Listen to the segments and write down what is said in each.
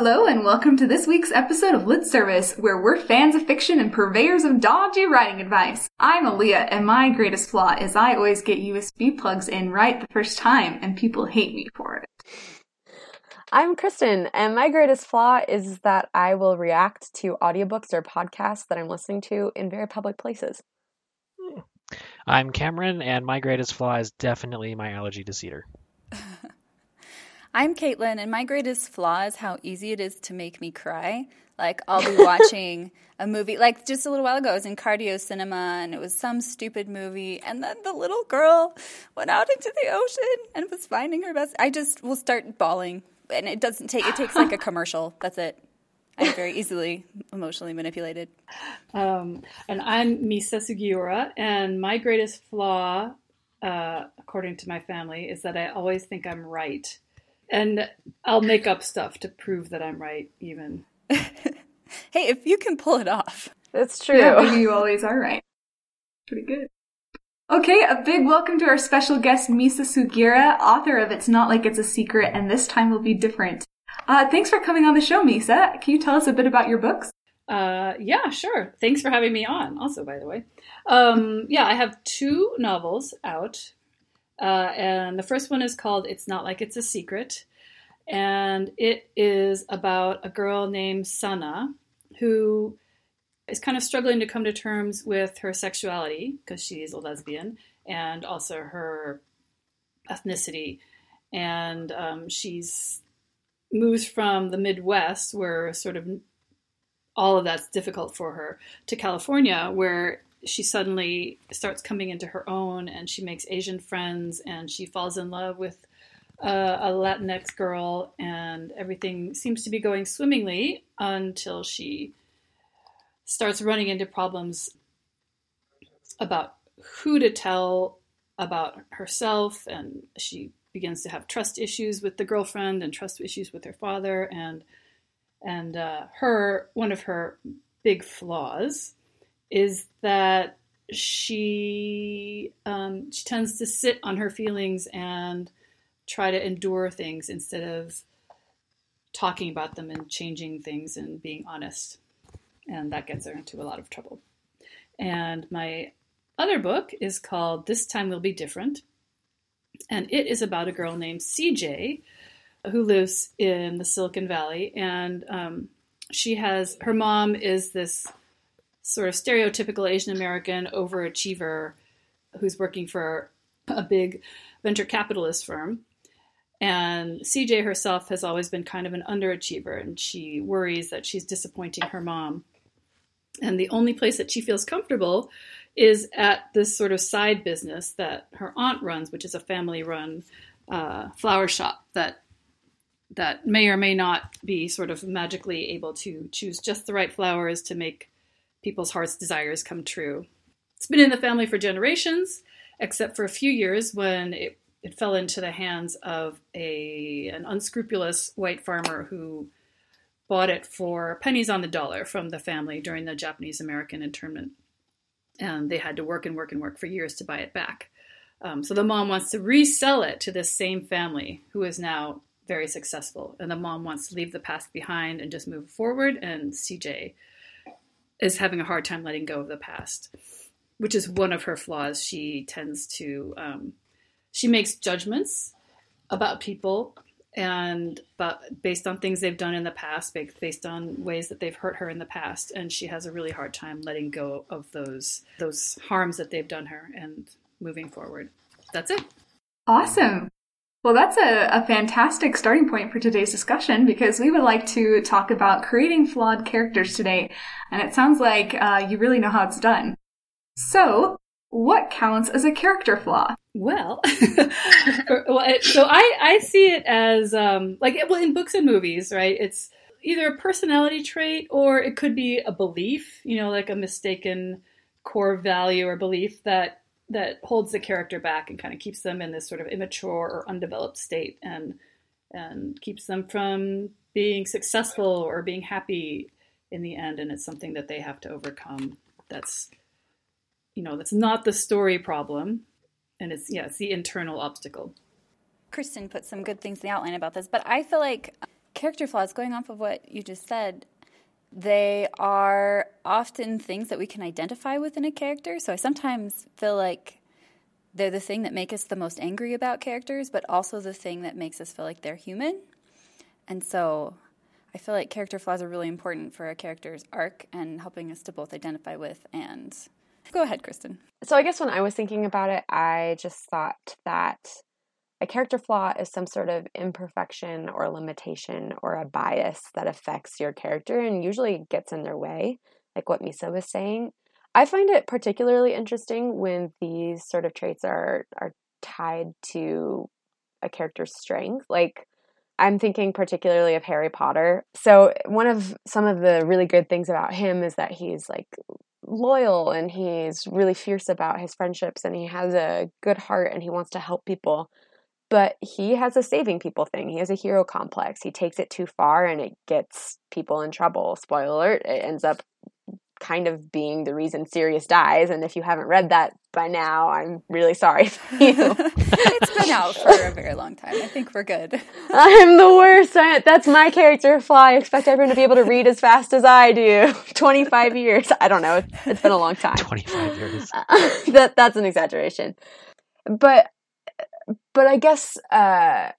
Hello and welcome to this week's episode of Lit Service, where we're fans of fiction and purveyors of dodgy writing advice. I'm Aaliyah, and my greatest flaw is I always get USB plugs in right the first time, and people hate me for it. I'm Kristen, and my greatest flaw is that I will react to audiobooks or podcasts that I'm listening to in very public places. I'm Cameron, and my greatest flaw is definitely my allergy to cedar. I'm Caitlin, and my greatest flaw is how easy it is to make me cry. Like, I'll be watching a movie, like just a little while ago, I was in cardio cinema and it was some stupid movie. And then the little girl went out into the ocean and was finding her best. I just will start bawling. And it doesn't take, it takes like a commercial. That's it. I'm very easily emotionally manipulated. Um, and I'm Misa Sugiura, and my greatest flaw, uh, according to my family, is that I always think I'm right and I'll make up stuff to prove that I'm right, even. hey, if you can pull it off. That's true. Yeah, maybe you always are right. Pretty good. Okay, a big welcome to our special guest, Misa Sugiura, author of It's Not Like It's a Secret, and This Time Will Be Different. Uh, thanks for coming on the show, Misa. Can you tell us a bit about your books? Uh, yeah, sure. Thanks for having me on, also, by the way. Um, yeah, I have two novels out uh, and the first one is called It's Not Like It's a Secret. And it is about a girl named Sana who is kind of struggling to come to terms with her sexuality because she's a lesbian and also her ethnicity. And um, she's moves from the Midwest, where sort of all of that's difficult for her, to California, where she suddenly starts coming into her own and she makes Asian friends and she falls in love with uh, a Latinx girl and everything seems to be going swimmingly until she starts running into problems about who to tell about herself and she begins to have trust issues with the girlfriend and trust issues with her father and and uh, her one of her big flaws is that she um, she tends to sit on her feelings and try to endure things instead of talking about them and changing things and being honest, and that gets her into a lot of trouble. And my other book is called This Time Will Be Different, and it is about a girl named CJ who lives in the Silicon Valley, and um, she has her mom is this sort of stereotypical Asian American overachiever who's working for a big venture capitalist firm. And CJ herself has always been kind of an underachiever, and she worries that she's disappointing her mom. And the only place that she feels comfortable is at this sort of side business that her aunt runs, which is a family run uh, flower shop that that may or may not be sort of magically able to choose just the right flowers to make people's heart's desires come true. It's been in the family for generations, except for a few years when it, it fell into the hands of a an unscrupulous white farmer who bought it for pennies on the dollar from the family during the Japanese American internment. And they had to work and work and work for years to buy it back. Um, so the mom wants to resell it to this same family who is now very successful. And the mom wants to leave the past behind and just move forward. And CJ is having a hard time letting go of the past, which is one of her flaws. She tends to um, she makes judgments about people and but based on things they've done in the past, based on ways that they've hurt her in the past, and she has a really hard time letting go of those those harms that they've done her and moving forward. That's it. Awesome. Well, that's a, a, fantastic starting point for today's discussion because we would like to talk about creating flawed characters today. And it sounds like uh, you really know how it's done. So, what counts as a character flaw? Well, so I, I see it as um, like well in books and movies, right? It's either a personality trait or it could be a belief, you know, like a mistaken core value or belief that that holds the character back and kind of keeps them in this sort of immature or undeveloped state and and keeps them from being successful or being happy in the end and it's something that they have to overcome. That's you know that's not the story problem and it's yeah it's the internal obstacle. Kristen put some good things in the outline about this but i feel like uh, character flaws, going off of what you just said, they are often things that we can identify with in a character. So I sometimes feel like they're the thing that make us the most angry about characters, but also the thing that makes us feel like they're human. And so I feel like character flaws are really important for a character's arc and helping us to both identify with and go ahead, Kristen. So I guess when I was thinking about it, I just thought that a character flaw is some sort of imperfection or limitation or a bias that affects your character and usually gets in their way, like what Misa was saying. I find it particularly interesting when these sort of traits are are tied to a character's strength. Like I'm thinking particularly of Harry Potter. So one of some of the really good things about him is that he's like loyal and he's really fierce about his friendships and he has a good heart and he wants to help people but he has a saving people thing. He has a hero complex. He takes it too far and it gets people in trouble. Spoiler alert, it ends up kind of being the reason Sirius dies. And if you haven't read that by now, I'm really sorry for you. it's been out for a very long time. I think we're good. I'm the worst. I, that's my character flaw. I expect everyone to be able to read as fast as I do. 25 years. I don't know. It's been a long time. 25 years. that, that's an exaggeration. But but I guess uh,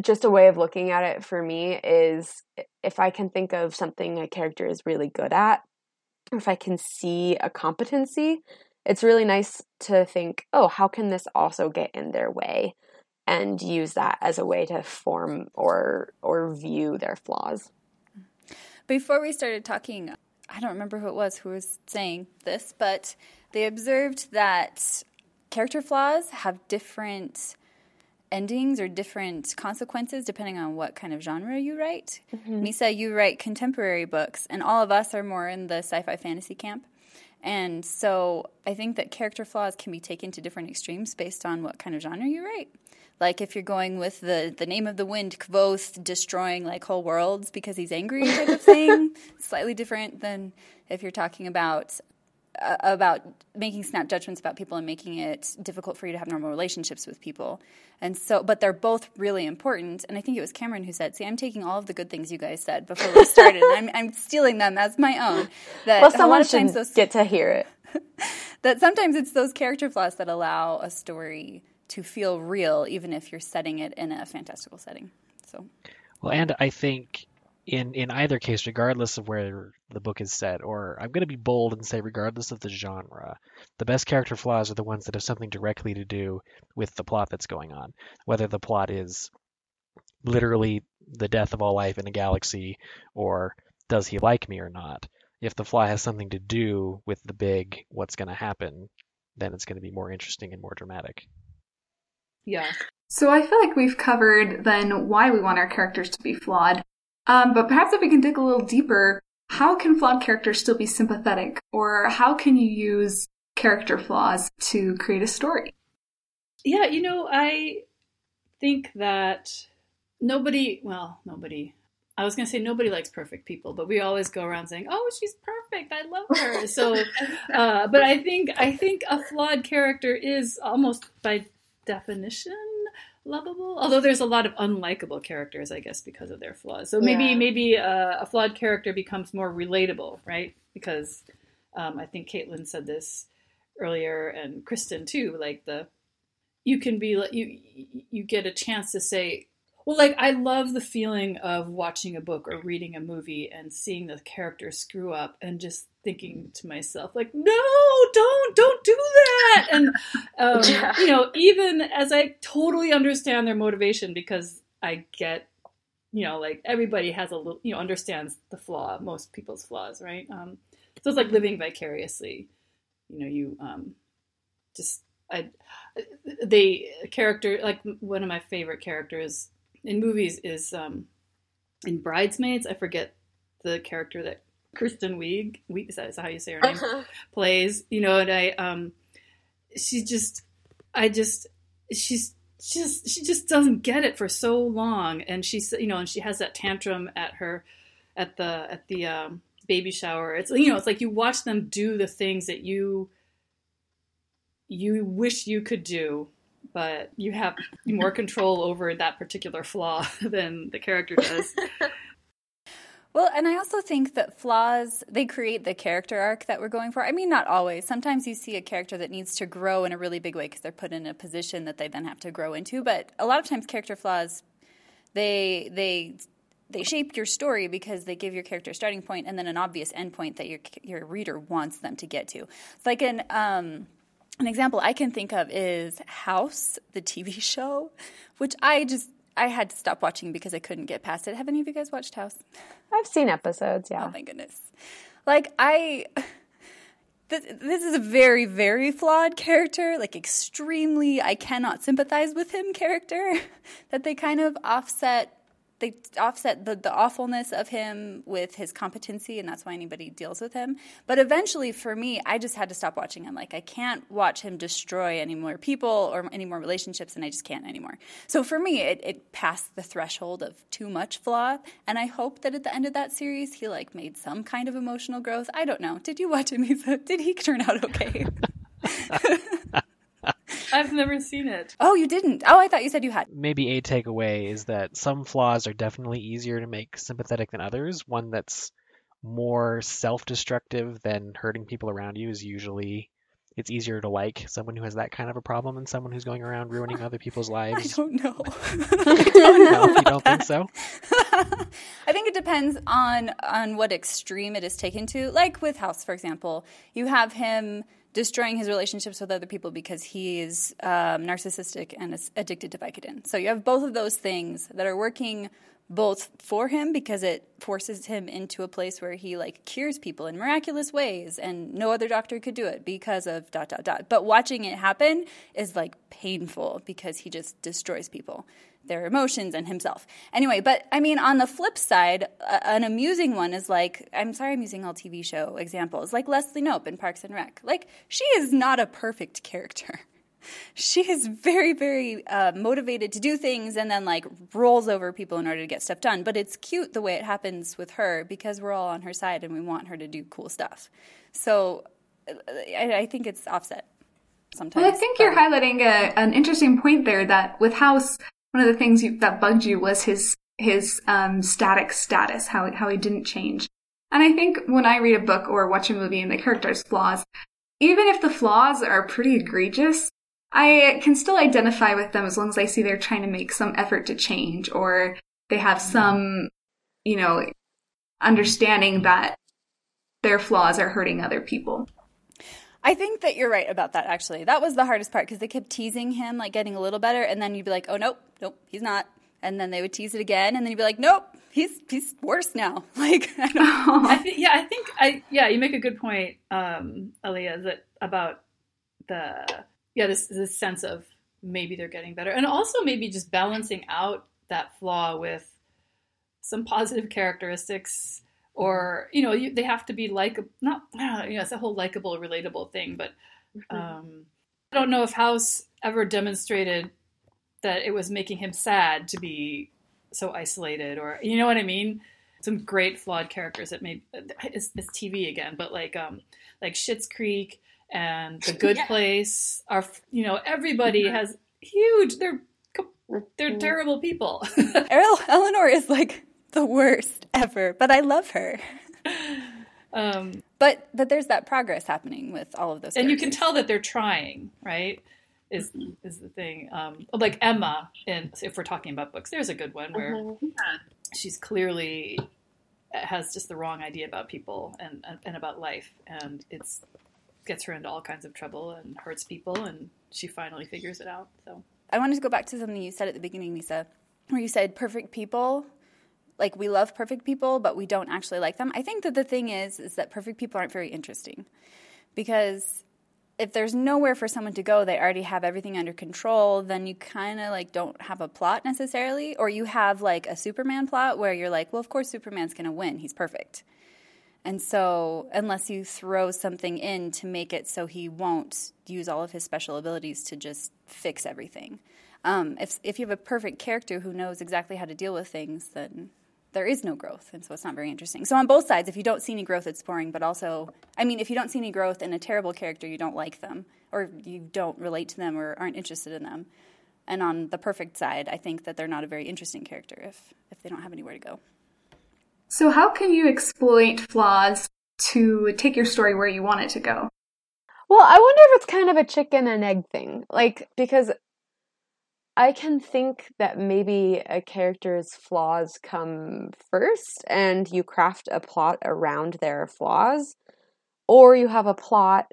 just a way of looking at it for me is if I can think of something a character is really good at, or if I can see a competency, it's really nice to think, oh, how can this also get in their way? And use that as a way to form or or view their flaws. Before we started talking, I don't remember who it was who was saying this, but they observed that character flaws have different endings or different consequences depending on what kind of genre you write. Mm-hmm. Misa, you write contemporary books, and all of us are more in the sci fi fantasy camp. And so I think that character flaws can be taken to different extremes based on what kind of genre you write. Like if you're going with the the name of the wind, Kvothe destroying like whole worlds because he's angry type of thing, slightly different than if you're talking about about making snap judgments about people and making it difficult for you to have normal relationships with people. And so, but they're both really important. And I think it was Cameron who said, "See, I'm taking all of the good things you guys said before we started, and I'm, I'm stealing them as my own." That well, someone a lot of times those, get to hear it. that sometimes it's those character flaws that allow a story to feel real, even if you're setting it in a fantastical setting. So, well, and I think in in either case, regardless of where the book is set, or I'm going to be bold and say regardless of the genre, the best character flaws are the ones that have something directly to do with the plot that's going on. Whether the plot is literally the death of all life in a galaxy, or does he like me or not. If the flaw has something to do with the big what's going to happen, then it's going to be more interesting and more dramatic. Yeah. So I feel like we've covered then why we want our characters to be flawed. Um, but perhaps if we can dig a little deeper, how can flawed characters still be sympathetic? Or how can you use character flaws to create a story? Yeah, you know, I think that nobody, well, nobody, I was going to say nobody likes perfect people, but we always go around saying, "Oh, she's perfect. I love her." So, uh, but I think I think a flawed character is almost by definition lovable. Although there's a lot of unlikable characters, I guess, because of their flaws. So maybe yeah. maybe a, a, flawed character becomes more relatable, right? Because um, I think Caitlin said this earlier, and Kristen too. Like the you can be you you get a chance to say well, like I love the feeling of watching a book or reading a movie and seeing the character screw up and just thinking to myself, like, no, don't, don't do that. And um, yeah. you know, even as I totally understand their motivation because I get, you know, like everybody has a little, you know, understands the flaw, most people's flaws, right? Um, so it's like living vicariously. You know, you um, just I they character like one of my favorite characters in movies is um, in Bridesmaids. I forget the character that Kristen Wiig, Wiig is, that, how you say her name, uh-huh. plays. You know, and I, um, she just, I just, she's just, she just doesn't get it for so long, and she's, you know, and she has that tantrum at her, at the at the um, baby shower. It's you know, it's like you watch them do the things that you you wish you could do but you have more control over that particular flaw than the character does. Well, and I also think that flaws, they create the character arc that we're going for. I mean, not always. Sometimes you see a character that needs to grow in a really big way because they're put in a position that they then have to grow into. But a lot of times, character flaws, they, they, they shape your story because they give your character a starting point and then an obvious endpoint that your, your reader wants them to get to. It's like an, um, an example I can think of is House, the TV show, which I just I had to stop watching because I couldn't get past it. Have any of you guys watched House? I've seen episodes, yeah. Oh my goodness. Like I this, this is a very very flawed character, like extremely I cannot sympathize with him character that they kind of offset they offset the, the awfulness of him with his competency, and that's why anybody deals with him. But eventually, for me, I just had to stop watching him. Like, I can't watch him destroy any more people or any more relationships, and I just can't anymore. So for me, it, it passed the threshold of too much flaw, and I hope that at the end of that series, he like made some kind of emotional growth. I don't know. Did you watch him? Did he turn out okay? I've never seen it. Oh, you didn't? Oh, I thought you said you had. Maybe a takeaway is that some flaws are definitely easier to make sympathetic than others. One that's more self-destructive than hurting people around you is usually it's easier to like someone who has that kind of a problem than someone who's going around ruining other people's lives. I don't know. I don't know. You don't think so? I think it depends on on what extreme it is taken to. Like with House, for example, you have him destroying his relationships with other people because he is um, narcissistic and is addicted to Vicodin. So you have both of those things that are working both for him because it forces him into a place where he like cures people in miraculous ways and no other doctor could do it because of dot dot dot but watching it happen is like painful because he just destroys people their emotions and himself. Anyway, but I mean, on the flip side, uh, an amusing one is like, I'm sorry I'm using all TV show examples, like Leslie Knope in Parks and Rec. Like, she is not a perfect character. She is very, very uh, motivated to do things and then like rolls over people in order to get stuff done. But it's cute the way it happens with her because we're all on her side and we want her to do cool stuff. So uh, I, I think it's offset sometimes. Well, I think you're highlighting a, an interesting point there that with House, one of the things you, that bugged you was his his um, static status, how how he didn't change. And I think when I read a book or watch a movie and the character's flaws, even if the flaws are pretty egregious, I can still identify with them as long as I see they're trying to make some effort to change or they have some, you know, understanding that their flaws are hurting other people. I think that you're right about that, actually. That was the hardest part because they kept teasing him, like getting a little better, and then you'd be like, oh, nope, nope, he's not. And then they would tease it again, and then you'd be like, nope, he's he's worse now. Like, I don't I think, yeah, I think, I yeah, you make a good point, um, Aaliyah, that about the, yeah, this, this sense of maybe they're getting better. And also maybe just balancing out that flaw with some positive characteristics or you know you, they have to be like not you know it's a whole likable relatable thing but mm-hmm. um, i don't know if house ever demonstrated that it was making him sad to be so isolated or you know what i mean some great flawed characters that made it's, it's tv again but like um like Schitt's Creek and the good yeah. place are you know everybody mm-hmm. has huge they're they're mm-hmm. terrible people eleanor is like the worst ever, but I love her. Um, but but there's that progress happening with all of those, and you can tell that they're trying, right? Is is the thing um, like Emma? And if we're talking about books, there's a good one where mm-hmm. she's clearly has just the wrong idea about people and and about life, and it's gets her into all kinds of trouble and hurts people, and she finally figures it out. So I wanted to go back to something you said at the beginning, Lisa, where you said perfect people like we love perfect people but we don't actually like them. I think that the thing is is that perfect people aren't very interesting. Because if there's nowhere for someone to go they already have everything under control then you kind of like don't have a plot necessarily. Or you have like a superman plot where you're like well of course superman's going to win. He's perfect. And so unless you throw something in to make it so he won't use all of his special abilities to just fix everything. Um, if, if you have a perfect character who knows exactly how to deal with things then there is no growth, and so it's not very interesting. So on both sides, if you don't see any growth, it's boring. But also, I mean, if you don't see any growth in a terrible character, you don't like them, or you don't relate to them, or aren't interested in them. And on the perfect side, I think that they're not a very interesting character if if they don't have anywhere to go. So how can you exploit flaws to take your story where you want it to go? Well, I wonder if it's kind of a chicken and egg thing. Like, because I can think that maybe a character's flaws come first and you craft a plot around their flaws, or you have a plot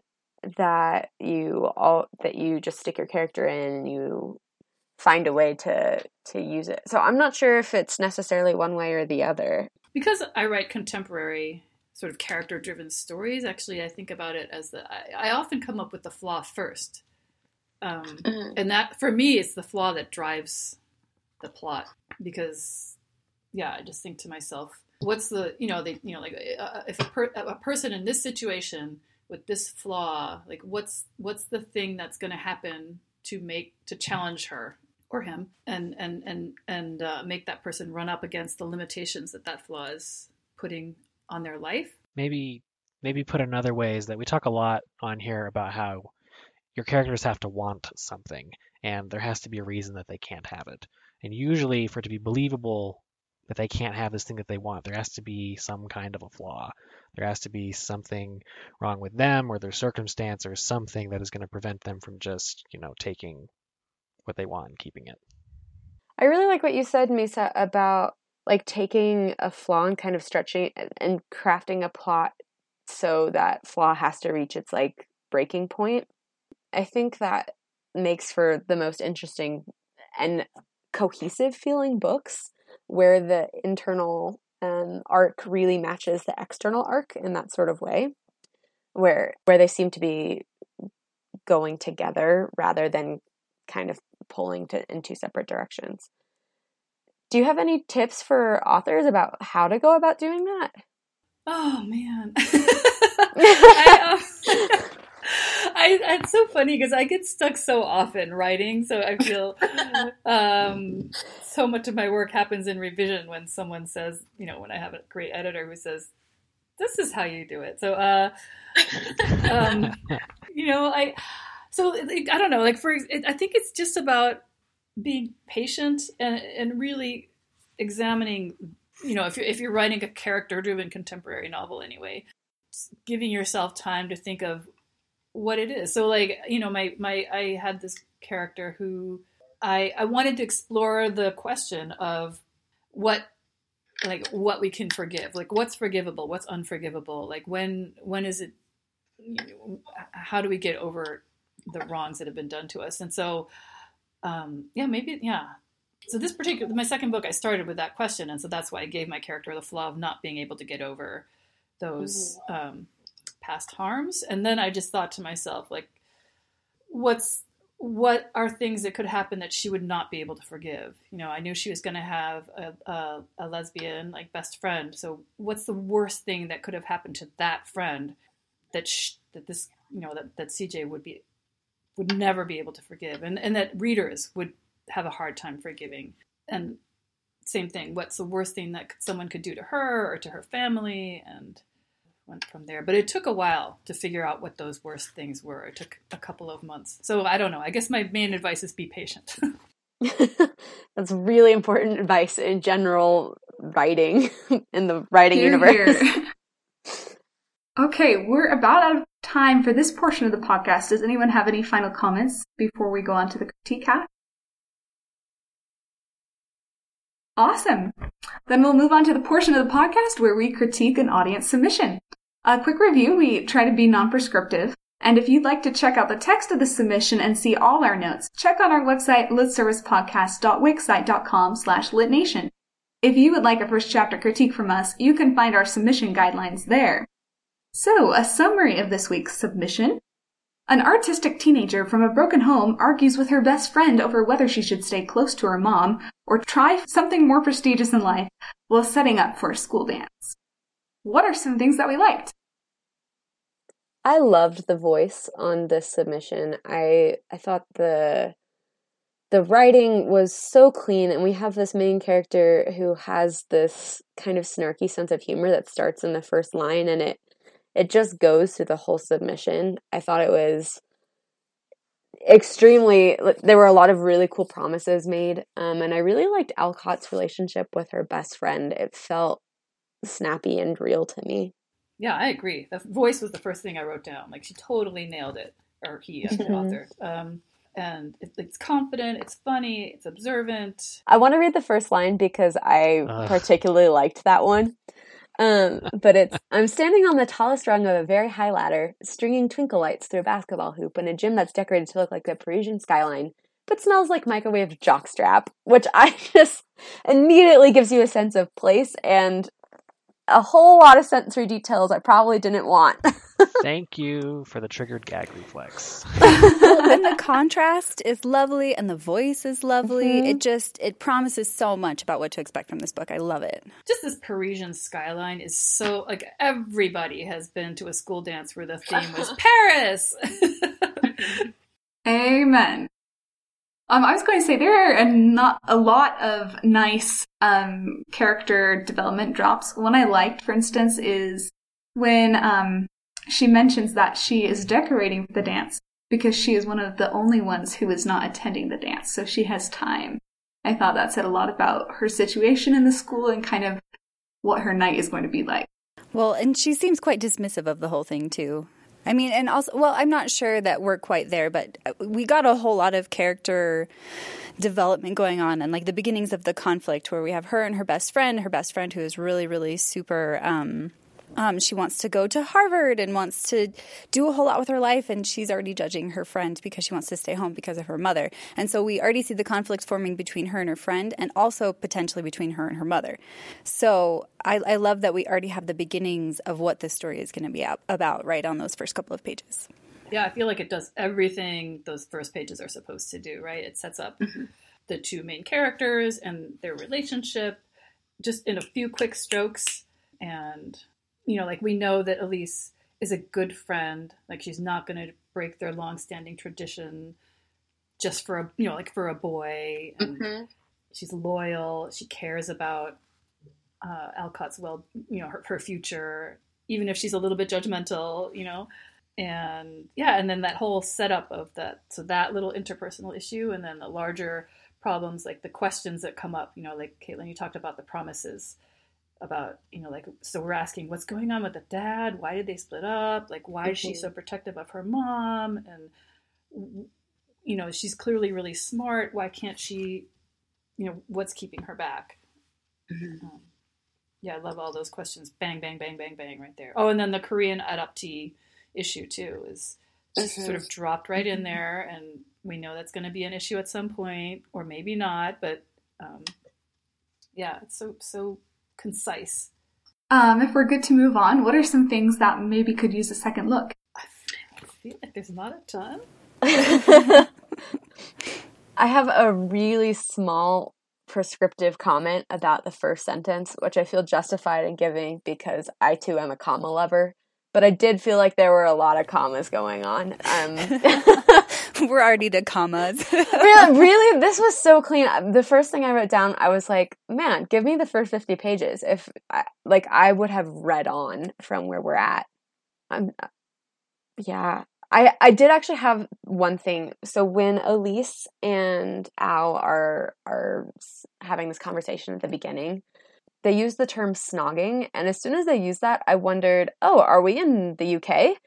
that you all that you just stick your character in and you find a way to to use it. So I'm not sure if it's necessarily one way or the other. Because I write contemporary sort of character driven stories, actually I think about it as the I, I often come up with the flaw first um, mm-hmm. and that for me it's the flaw that drives the plot because yeah i just think to myself what's the you know they you know like uh, uh, if a, per, a person in this situation with this flaw like what's what's the thing that's going to happen to make to challenge her or him and and and and uh, make that person run up against the limitations that that flaw is putting on their life maybe maybe put another way is that we talk a lot on here about how your characters have to want something, and there has to be a reason that they can't have it. And usually, for it to be believable that they can't have this thing that they want, there has to be some kind of a flaw. There has to be something wrong with them or their circumstance or something that is going to prevent them from just, you know, taking what they want and keeping it. I really like what you said, Misa, about like taking a flaw and kind of stretching and crafting a plot so that flaw has to reach its like breaking point. I think that makes for the most interesting and cohesive feeling books where the internal um, arc really matches the external arc in that sort of way where where they seem to be going together rather than kind of pulling to in two separate directions. Do you have any tips for authors about how to go about doing that? Oh man. I, um, I, it's so funny because I get stuck so often writing, so I feel um, so much of my work happens in revision when someone says, you know, when I have a great editor who says, "This is how you do it." So, uh, um, you know, I so I don't know. Like for, I think it's just about being patient and and really examining. You know, if you're if you're writing a character-driven contemporary novel, anyway, giving yourself time to think of what it is. So like, you know, my my I had this character who I I wanted to explore the question of what like what we can forgive. Like what's forgivable, what's unforgivable? Like when when is it you know, how do we get over the wrongs that have been done to us? And so um yeah, maybe yeah. So this particular my second book I started with that question and so that's why I gave my character the flaw of not being able to get over those um past harms. And then I just thought to myself, like, what's what are things that could happen that she would not be able to forgive? You know, I knew she was going to have a, a, a, lesbian like best friend. So, what's the worst thing that could have happened to that friend that sh- that this you know that that CJ would be would never be able to forgive, and and that readers would have a hard time forgiving. And same thing, what's the worst thing that someone could do to her or to her family? And went from there. But it took a while to figure out what those worst things were. It took a couple of months. So I don't know. I guess my main advice is be patient. That's really important advice in general writing in the writing here, universe. Here. okay, we're about out of time for this portion of the podcast. Does anyone have any final comments before we go on to the critique half? Awesome. Then we'll move on to the portion of the podcast where we critique an audience submission. A quick review, we try to be non-prescriptive. And if you'd like to check out the text of the submission and see all our notes, check out our website, litservicepodcast.wixsite.com slash litnation. If you would like a first chapter critique from us, you can find our submission guidelines there. So, a summary of this week's submission. An artistic teenager from a broken home argues with her best friend over whether she should stay close to her mom or try something more prestigious in life while setting up for a school dance. What are some things that we liked? I loved the voice on this submission. I I thought the the writing was so clean, and we have this main character who has this kind of snarky sense of humor that starts in the first line, and it it just goes through the whole submission. I thought it was extremely there were a lot of really cool promises made um, and i really liked alcott's relationship with her best friend it felt snappy and real to me. Yeah i agree. The voice was the first thing i wrote down. Like she totally nailed it or he the mm-hmm. author. Um, and it, it's confident it's funny it's observant. I want to read the first line because i uh. particularly liked that one. Um, but it's I'm standing on the tallest rung of a very high ladder, stringing twinkle lights through a basketball hoop in a gym that's decorated to look like the Parisian skyline, but smells like microwave jockstrap, which I just immediately gives you a sense of place and a whole lot of sensory details I probably didn't want. Thank you for the triggered gag reflex. and the contrast is lovely and the voice is lovely. Mm-hmm. It just it promises so much about what to expect from this book. I love it. Just this Parisian skyline is so like everybody has been to a school dance where the theme was Paris. Amen. Um, I was going to say there are a, not a lot of nice um, character development drops. One I liked, for instance, is when um, she mentions that she is decorating the dance because she is one of the only ones who is not attending the dance, so she has time. I thought that said a lot about her situation in the school and kind of what her night is going to be like. Well, and she seems quite dismissive of the whole thing too. I mean, and also, well, I'm not sure that we're quite there, but we got a whole lot of character development going on and like the beginnings of the conflict where we have her and her best friend, her best friend who is really, really super um, um, she wants to go to Harvard and wants to do a whole lot with her life, and she's already judging her friend because she wants to stay home because of her mother. And so we already see the conflict forming between her and her friend, and also potentially between her and her mother. So I, I love that we already have the beginnings of what this story is going to be about right on those first couple of pages. Yeah, I feel like it does everything those first pages are supposed to do, right? It sets up mm-hmm. the two main characters and their relationship just in a few quick strokes and you know, like we know that Elise is a good friend. Like she's not going to break their long-standing tradition just for a, you know, like for a boy. And mm-hmm. she's loyal. She cares about uh, Alcott's well, you know, her, her future, even if she's a little bit judgmental, you know. And yeah, and then that whole setup of that, so that little interpersonal issue, and then the larger problems, like the questions that come up, you know, like Caitlin, you talked about the promises about you know like so we're asking what's going on with the dad? Why did they split up? Like why is she so mm-hmm. protective of her mom? And you know she's clearly really smart. Why can't she you know what's keeping her back? Mm-hmm. um, yeah i love all those questions. Bang bang bang bang bang right there. Oh and then the korean adoptee issue too is mm-hmm. sort of dropped right in there and we know that's going to be an issue at some point or maybe not but um, yeah it's so so concise. Um, if we're good to move on, what are some things that maybe could use a second look? I feel like there's not a ton. I have a really small prescriptive comment about the first sentence, which I feel justified in giving because I too am a comma lover. But I did feel like there were a lot of commas going on. Um, We're already to commas. really, really, this was so clean. The first thing I wrote down, I was like, man, give me the first 50 pages. If, I, like, I would have read on from where we're at. I'm, yeah. I, I did actually have one thing. So when Elise and Al are are having this conversation at the beginning, they use the term snogging, and as soon as they use that, I wondered, oh, are we in the UK?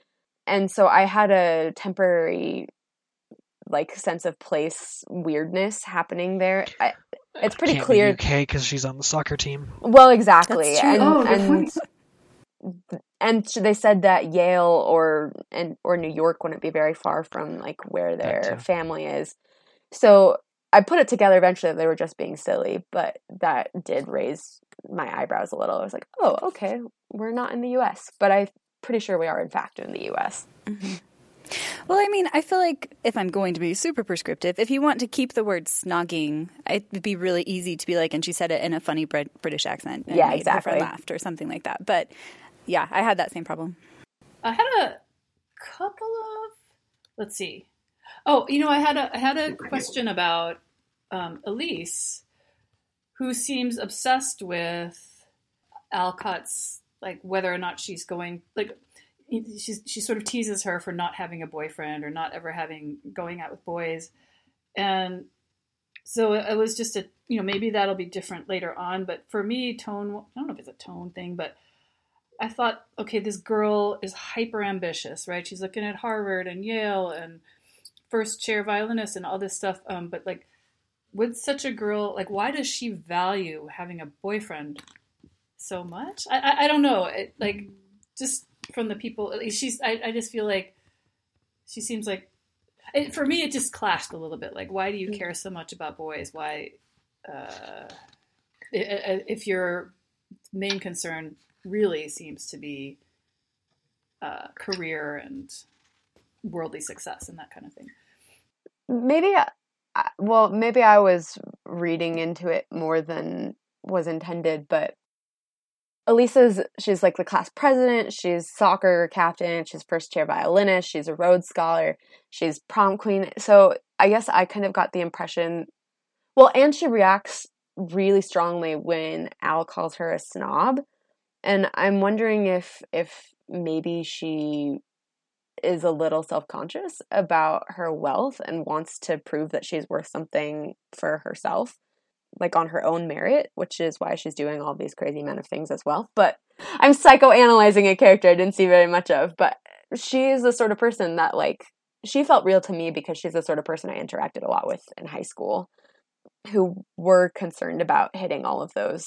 And so I had a temporary like sense of place weirdness happening there. I, oh, it's pretty Can't clear. UK because she's on the soccer team. Well, exactly, and oh, and and they said that Yale or and or New York wouldn't be very far from like where their family is. So I put it together eventually they were just being silly, but that did raise my eyebrows a little. I was like, oh, okay, we're not in the U.S., but I'm pretty sure we are in fact in the U.S. Mm-hmm. Well, I mean, I feel like if I'm going to be super prescriptive, if you want to keep the word snogging, it'd be really easy to be like, and she said it in a funny British accent. yeah, exactly. Her laughed or something like that. But yeah, I had that same problem. I had a couple of, let's see. Oh, you know, I had a I had a question about um, Elise, who seems obsessed with Alcott's like whether or not she's going like she's she sort of teases her for not having a boyfriend or not ever having going out with boys, and so it was just a you know maybe that'll be different later on. But for me, tone I don't know if it's a tone thing, but I thought okay, this girl is hyper ambitious, right? She's looking at Harvard and Yale and first chair violinist and all this stuff. Um, but like with such a girl, like why does she value having a boyfriend so much? I I, I don't know. It, like just from the people, she's. I, I just feel like she seems like. It, for me, it just clashed a little bit. Like, why do you care so much about boys? Why, uh, if your main concern really seems to be uh, career and worldly success and that kind of thing. Maybe, well, maybe I was reading into it more than was intended, but Elisa's she's like the class president, she's soccer captain, she's first chair violinist, she's a Rhodes scholar, she's prom queen. So I guess I kind of got the impression well, and she reacts really strongly when Al calls her a snob. And I'm wondering if if maybe she is a little self-conscious about her wealth and wants to prove that she's worth something for herself like on her own merit, which is why she's doing all these crazy men of things as well. But I'm psychoanalyzing a character I didn't see very much of, but she's the sort of person that like she felt real to me because she's the sort of person I interacted a lot with in high school who were concerned about hitting all of those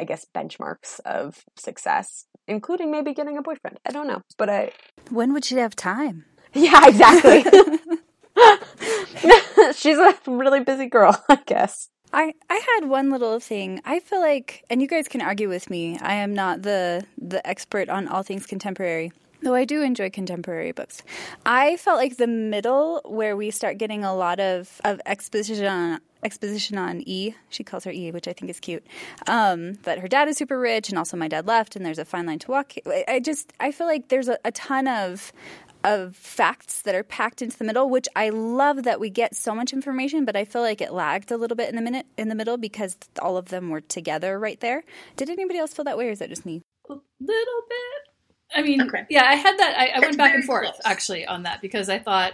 I guess benchmarks of success, including maybe getting a boyfriend. I don't know, but I When would she have time? Yeah, exactly. She's a really busy girl, I guess. I, I had one little thing. I feel like, and you guys can argue with me. I am not the the expert on all things contemporary, though I do enjoy contemporary books. I felt like the middle, where we start getting a lot of, of exposition on exposition on E. She calls her E, which I think is cute. Um, but her dad is super rich, and also my dad left, and there's a fine line to walk. I just I feel like there's a, a ton of of facts that are packed into the middle, which I love that we get so much information, but I feel like it lagged a little bit in the minute in the middle because all of them were together right there. Did anybody else feel that way, or is that just me? A little bit. I mean, okay. yeah, I had that. I, I went back and forth close. actually on that because I thought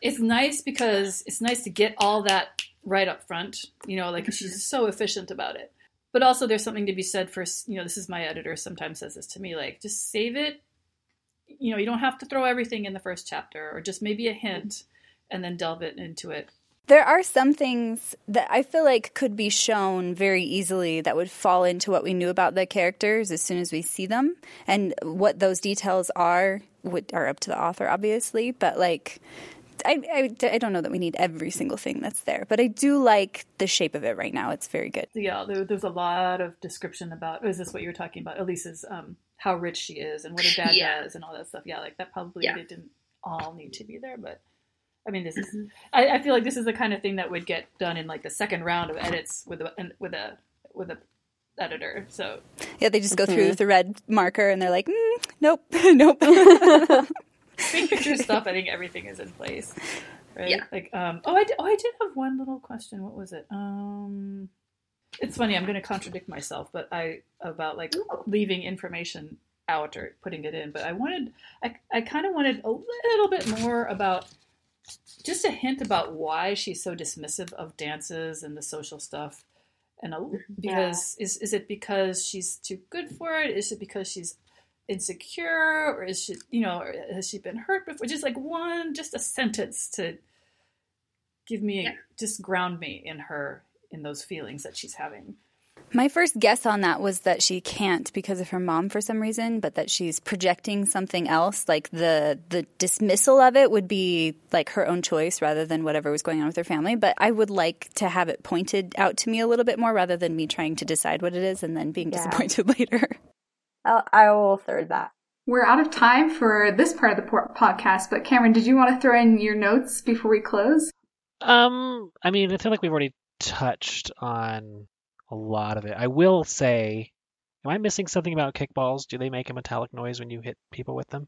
it's nice because it's nice to get all that right up front. You know, like she's mm-hmm. so efficient about it. But also, there's something to be said for you know. This is my editor sometimes says this to me, like just save it you know, you don't have to throw everything in the first chapter or just maybe a hint mm-hmm. and then delve it into it. There are some things that I feel like could be shown very easily that would fall into what we knew about the characters as soon as we see them. And what those details are would, are up to the author, obviously. But like, I, I, I, don't know that we need every single thing that's there, but I do like the shape of it right now. It's very good. Yeah, there, there's a lot of description about. Is this what you were talking about? Elise's um, how rich she is and what her dad yeah. does and all that stuff. Yeah, like that probably yeah. didn't all need to be there, but I mean, this is. Mm-hmm. I, I, feel like this is the kind of thing that would get done in like the second round of edits with a with a with a editor. So yeah, they just go mm-hmm. through with the red marker and they're like, mm, nope, nope. Big picture stuff. I think everything is in place. Right? Yeah. Like, um, oh, I did, oh, I did have one little question. What was it? Um, it's funny. I'm going to contradict myself, but I about like leaving information out or putting it in. But I wanted, I, I kind of wanted a little bit more about just a hint about why she's so dismissive of dances and the social stuff. And a, because yeah. is is it because she's too good for it? Is it because she's insecure, or is she, you know, has she been hurt before? Just like one, just a sentence to give me, yeah. just ground me in her in those feelings that she's having. My first guess on that was that she can't because of her mom for some reason, but that she's projecting something else. Like the the dismissal of it would be like her own choice rather than whatever was going on with her family. But I would like to have it pointed out to me a little bit more rather than me trying to decide what it is and then being yeah. disappointed later. I'll, I will third that. We're out of time for this part of the podcast, but Cameron, did you want to throw in your notes before we close? Um, I mean, I feel like we've already touched on a lot of it. I will say, am I missing something about kickballs? Do they make a metallic noise when you hit people with them?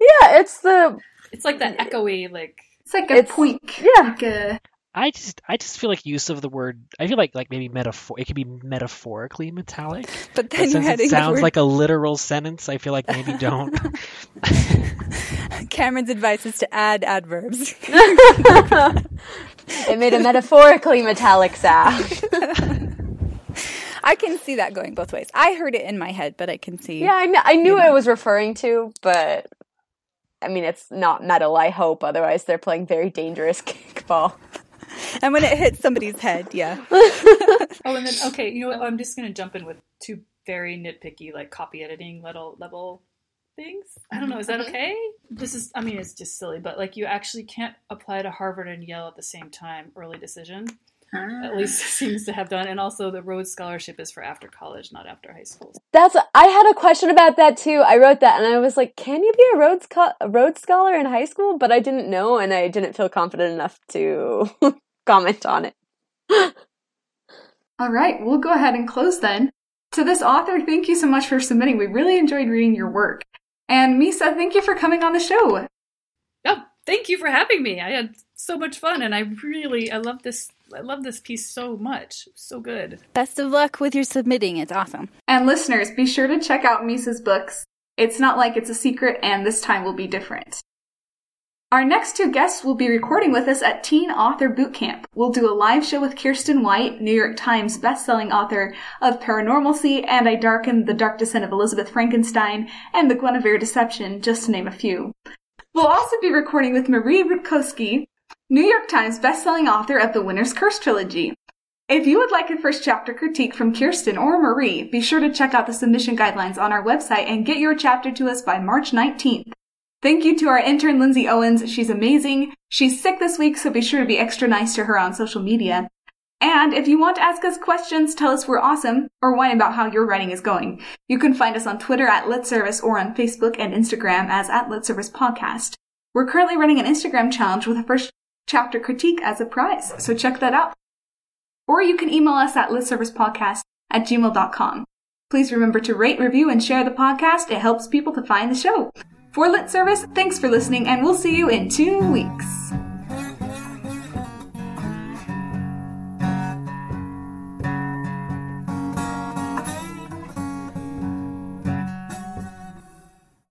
Yeah, it's the it's like that echoey like It's like a It's- poink. yeah. Like a, I just I just feel like use of the word I feel like like maybe metaphor it could be metaphorically metallic. But But then you're since it sounds toward- like a literal sentence, I feel like maybe don't. Cameron's advice is to add adverbs. It made a metaphorically metallic sound. I can see that going both ways. I heard it in my head, but I can see. Yeah, I, kn- I knew You know. it was referring to, but I mean, it's not metal. I hope. Otherwise, they're playing very dangerous kickball. And when it hits somebody's head, yeah. Oh, and then okay, you know what? I'm just gonna jump in with two very nitpicky, like copy editing level level things. I don't know. Is that mm-hmm. okay? This is. I mean, it's just silly, but like you actually can't apply to Harvard and Yale at the same time. Early decision, at ah. least it seems to have done. And also, the Rhodes Scholarship is for after college, not after high school. That's. I had a question about that too. I wrote that, and I was like, "Can you be a Rhodes co- a Rhodes scholar in high school?" But I didn't know, and I didn't feel confident enough to comment on it. all right, we'll go ahead and close then. To this author, thank you so much for submitting. We really enjoyed reading your work. And Misa, thank you for coming on the show. Oh, thank you for having me. I had so much fun, and I really, I love this. I love this piece so much. So good. Best of luck with your submitting. It's awesome. And listeners, be sure to check out Misa's books. It's not like it's a secret, and this time will be different. Our next two guests will be recording with us at Teen Author Bootcamp. We'll do a live show with Kiersten White, New York Times bestselling author of Paranormalcy and I Darken the Dark Descent of Elizabeth Frankenstein and The Guinevere Deception, just to name a few. We'll also be recording with Marie Rutkoski, New York Times bestselling author of the Winner's Curse trilogy. If you would like a first chapter critique from Kiersten or Marie, be sure to check out the submission guidelines on our website and get your chapter to us by March 19th. Thank you to our intern Lindsay Owens. She's amazing. She's sick this week, so be sure to be extra nice to her on social media. And if you want to ask us questions, tell us we're awesome, or whine about how your writing is going, you can find us on Twitter at LitService or on Facebook and Instagram as at LitService Podcast. We're currently running an Instagram challenge with a first chapter critique as a prize, so check that out. Or you can email us at litservicepodcast at gmail.com. Please remember to rate, review, and share the podcast. It helps people to find the show. For Lit Service, thanks for listening, and we'll see you in two weeks.